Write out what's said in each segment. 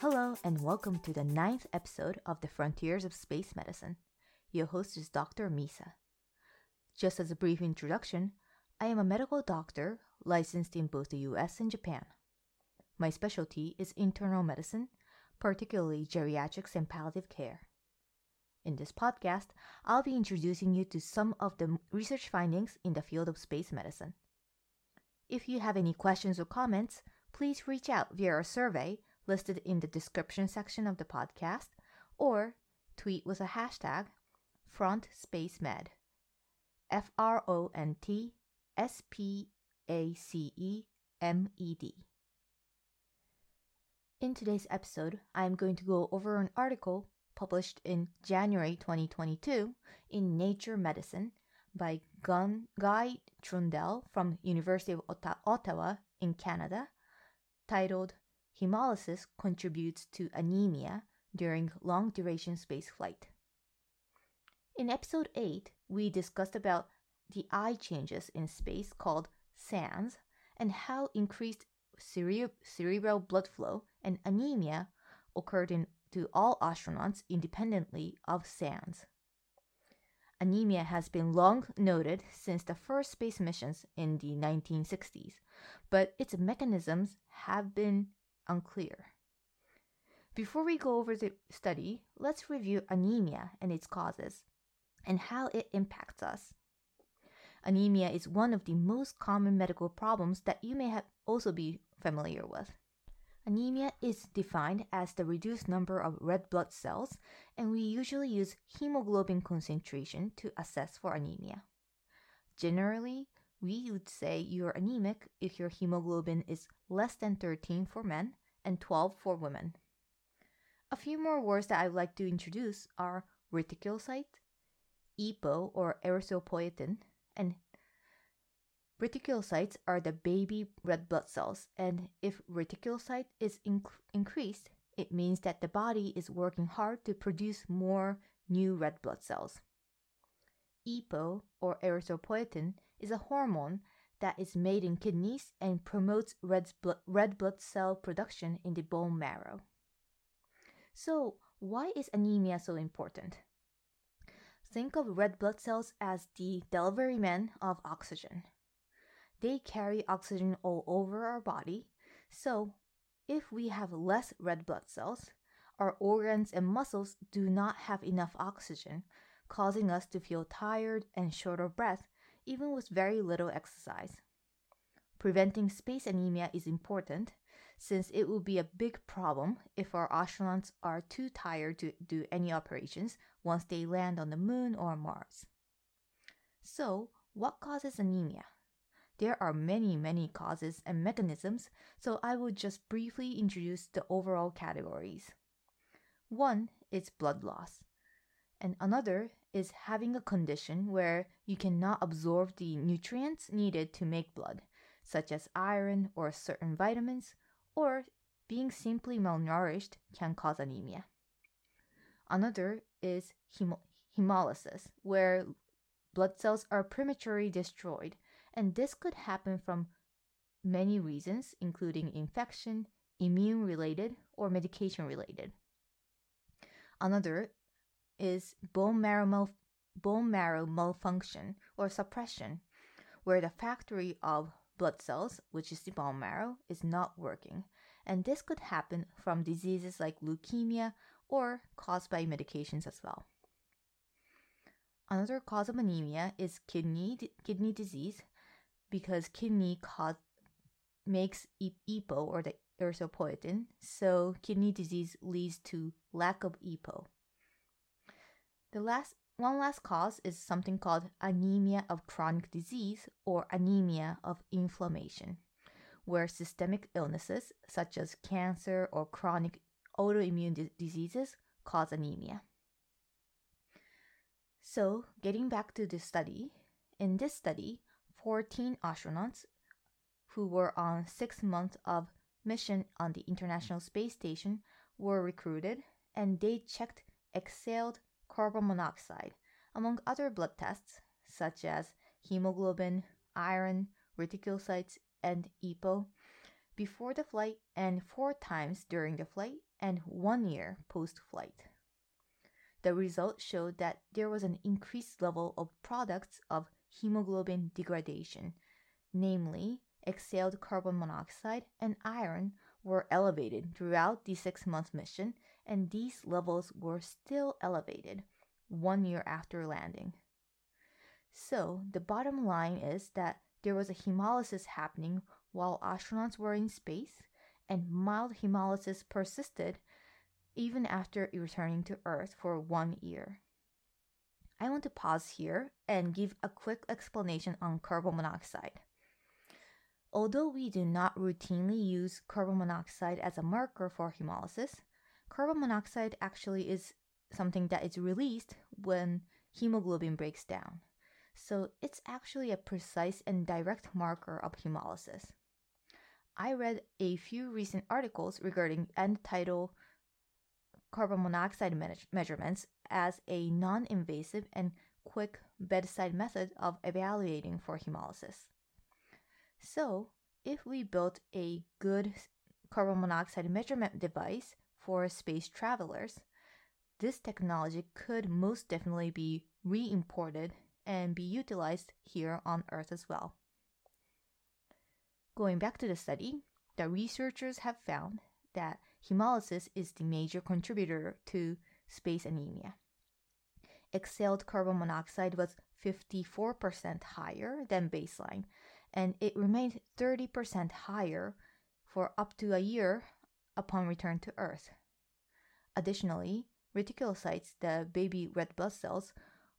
Hello, and welcome to the ninth episode of the Frontiers of Space Medicine. Your host is Dr. Misa. Just as a brief introduction, I am a medical doctor licensed in both the US and Japan. My specialty is internal medicine, particularly geriatrics and palliative care. In this podcast, I'll be introducing you to some of the research findings in the field of space medicine. If you have any questions or comments, please reach out via our survey listed in the description section of the podcast or tweet with a hashtag FrontSpaceMed. F R O N T S P A C E M E D. In today's episode, I am going to go over an article published in January 2022 in Nature Medicine by Guy Trudel from University of Ottawa in Canada, titled Hemolysis Contributes to Anemia During Long Duration Space Flight. In episode 8, we discussed about the eye changes in space called SANS and how increased cere- cerebral blood flow and anemia occurred in to all astronauts independently of SANS. Anemia has been long noted since the first space missions in the 1960s, but its mechanisms have been unclear. Before we go over the study, let's review anemia and its causes and how it impacts us. Anemia is one of the most common medical problems that you may have also be familiar with. Anemia is defined as the reduced number of red blood cells, and we usually use hemoglobin concentration to assess for anemia. Generally, we would say you're anemic if your hemoglobin is less than 13 for men and 12 for women. A few more words that I'd like to introduce are reticulocyte, EPO or erythropoietin, and Reticulocytes are the baby red blood cells, and if reticulocyte is inc- increased, it means that the body is working hard to produce more new red blood cells. EPO, or erythropoietin, is a hormone that is made in kidneys and promotes red, red blood cell production in the bone marrow. So, why is anemia so important? Think of red blood cells as the delivery men of oxygen. They carry oxygen all over our body, so if we have less red blood cells, our organs and muscles do not have enough oxygen, causing us to feel tired and short of breath even with very little exercise. Preventing space anemia is important since it will be a big problem if our astronauts are too tired to do any operations once they land on the moon or Mars. So, what causes anemia? There are many, many causes and mechanisms, so I will just briefly introduce the overall categories. One is blood loss, and another is having a condition where you cannot absorb the nutrients needed to make blood, such as iron or certain vitamins, or being simply malnourished can cause anemia. Another is hemo- hemolysis, where blood cells are prematurely destroyed and this could happen from many reasons, including infection, immune related, or medication related. Another is bone marrow, mal- bone marrow malfunction or suppression, where the factory of blood cells, which is the bone marrow, is not working. And this could happen from diseases like leukemia or caused by medications as well. Another cause of anemia is kidney, kidney disease, because kidney cause, makes EPO or the erythropoietin, so kidney disease leads to lack of EPO. The last one last cause is something called anemia of chronic disease or anemia of inflammation, where systemic illnesses such as cancer or chronic autoimmune di- diseases cause anemia. So, getting back to the study, in this study, 14 astronauts who were on six months of mission on the International Space Station were recruited and they checked exhaled carbon monoxide, among other blood tests such as hemoglobin, iron, reticulocytes, and EPO before the flight and four times during the flight and one year post flight. The results showed that there was an increased level of products of hemoglobin degradation, namely, exhaled carbon monoxide and iron were elevated throughout the six month mission, and these levels were still elevated one year after landing. So, the bottom line is that there was a hemolysis happening while astronauts were in space, and mild hemolysis persisted even after returning to Earth for one year. I want to pause here and give a quick explanation on carbon monoxide. Although we do not routinely use carbon monoxide as a marker for hemolysis, carbon monoxide actually is something that is released when hemoglobin breaks down. So it's actually a precise and direct marker of hemolysis. I read a few recent articles regarding end tidal carbon monoxide me- measurements as a non invasive and quick bedside method of evaluating for hemolysis. So, if we built a good carbon monoxide measurement device for space travelers, this technology could most definitely be re imported and be utilized here on Earth as well. Going back to the study, the researchers have found that hemolysis is the major contributor to space anemia. Exhaled carbon monoxide was 54% higher than baseline, and it remained 30% higher for up to a year upon return to Earth. Additionally, reticulocytes, the baby red blood cells,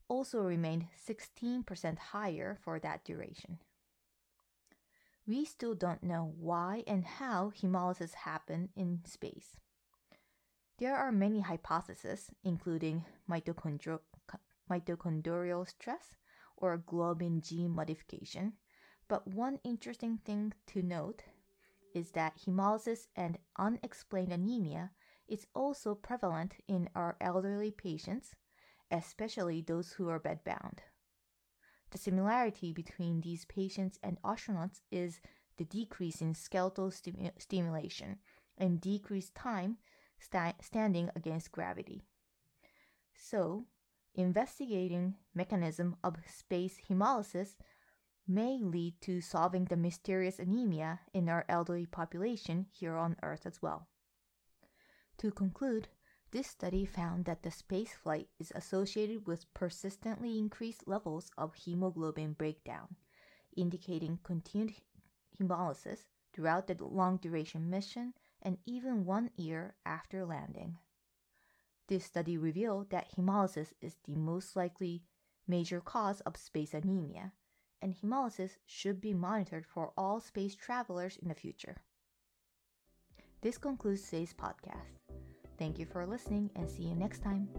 also remained 16% higher for that duration. We still don't know why and how hemolysis happened in space. There are many hypotheses, including mitochondri- mitochondrial stress or globin gene modification, but one interesting thing to note is that hemolysis and unexplained anemia is also prevalent in our elderly patients especially those who are bedbound. The similarity between these patients and astronauts is the decrease in skeletal stimu- stimulation and decreased time sta- standing against gravity. So, investigating mechanism of space hemolysis may lead to solving the mysterious anemia in our elderly population here on Earth as well. To conclude, this study found that the spaceflight is associated with persistently increased levels of hemoglobin breakdown, indicating continued hemolysis throughout the long duration mission and even one year after landing. This study revealed that hemolysis is the most likely major cause of space anemia, and hemolysis should be monitored for all space travelers in the future. This concludes today's podcast. Thank you for listening and see you next time.